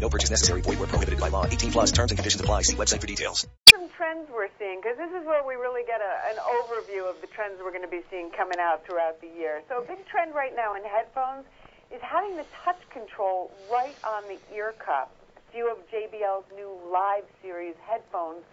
No purchase necessary. Void where prohibited by law. 18 plus terms and conditions apply. See website for details. Some trends we're seeing, because this is where we really get a, an overview of the trends we're going to be seeing coming out throughout the year. So a big trend right now in headphones is having the touch control right on the ear cup. A few of JBL's new Live series headphones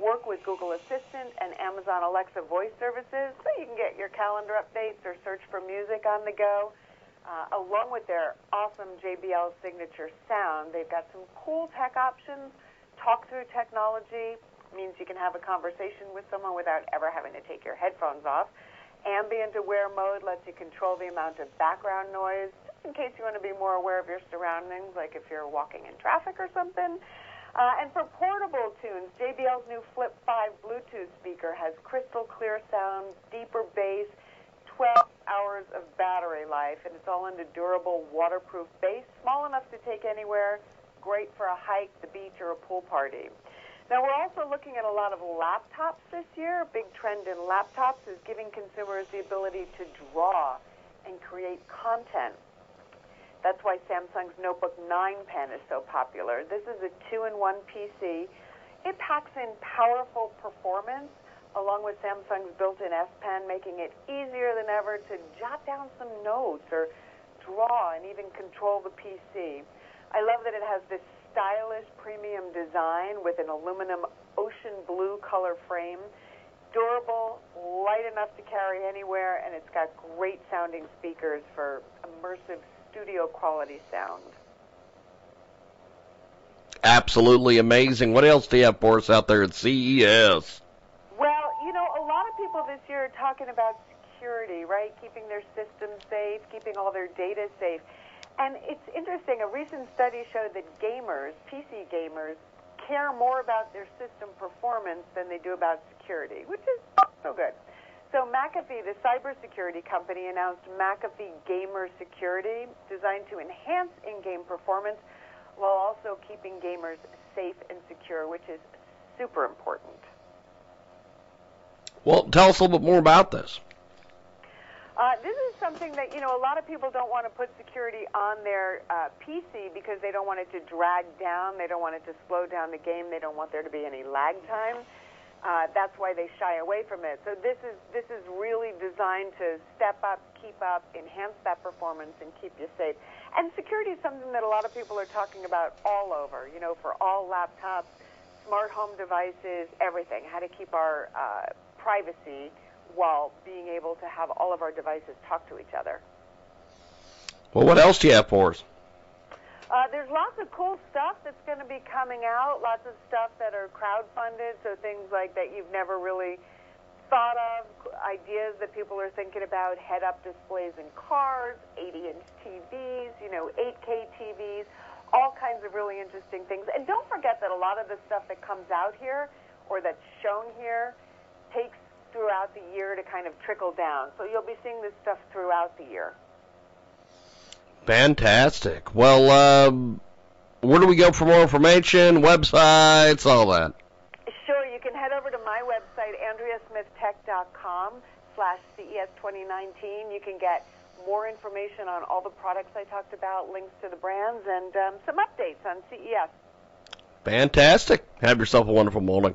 work with Google Assistant and Amazon Alexa voice services, so you can get your calendar updates or search for music on the go. Uh, along with their awesome JBL signature sound, they've got some cool tech options. Talk through technology means you can have a conversation with someone without ever having to take your headphones off. Ambient aware mode lets you control the amount of background noise, just in case you want to be more aware of your surroundings, like if you're walking in traffic or something. Uh, and for portable tunes, JBL's new Flip 5 Bluetooth speaker has crystal clear sound, deeper bass, 12 hours of battery life, and it's all in a durable, waterproof base, small enough to take anywhere, great for a hike, the beach, or a pool party. Now, we're also looking at a lot of laptops this year. A big trend in laptops is giving consumers the ability to draw and create content. That's why Samsung's Notebook 9 pen is so popular. This is a two-in-one PC. It packs in powerful performance along with Samsung's built-in S Pen, making it easier than ever to jot down some notes or draw and even control the PC. I love that it has this stylish premium design with an aluminum ocean blue color frame, durable, light enough to carry anywhere, and it's got great sounding speakers for immersive studio quality sound. Absolutely amazing. What else do you have for us out there at CES? Well, you know, a lot of people this year talking about security, right? Keeping their systems safe, keeping all their data safe. And it's interesting, a recent study showed that gamers, PC gamers, care more about their system performance than they do about security, which is so good. So McAfee, the cybersecurity company, announced McAfee Gamer Security, designed to enhance in-game performance while also keeping gamers safe and secure, which is super important. Well, tell us a little bit more about this. Uh, this is something that you know a lot of people don't want to put security on their uh, PC because they don't want it to drag down, they don't want it to slow down the game, they don't want there to be any lag time. Uh, that's why they shy away from it. So this is this is really designed to step up, keep up, enhance that performance, and keep you safe. And security is something that a lot of people are talking about all over. You know, for all laptops, smart home devices, everything. How to keep our uh, privacy while being able to have all of our devices talk to each other. Well, what else do you have for us? Uh, there's lots of cool stuff that's going to be coming out. Lots of stuff that are crowdfunded, so things like that you've never really thought of, ideas that people are thinking about, head-up displays in cars, 80-inch TVs, you know, 8K TVs, all kinds of really interesting things. And don't forget that a lot of the stuff that comes out here or that's shown here takes throughout the year to kind of trickle down. So you'll be seeing this stuff throughout the year. Fantastic. Well, um, where do we go for more information, websites, all that? Sure, you can head over to my website, andreasmithtech.com slash CES 2019. You can get more information on all the products I talked about, links to the brands, and um, some updates on CES. Fantastic. Have yourself a wonderful morning.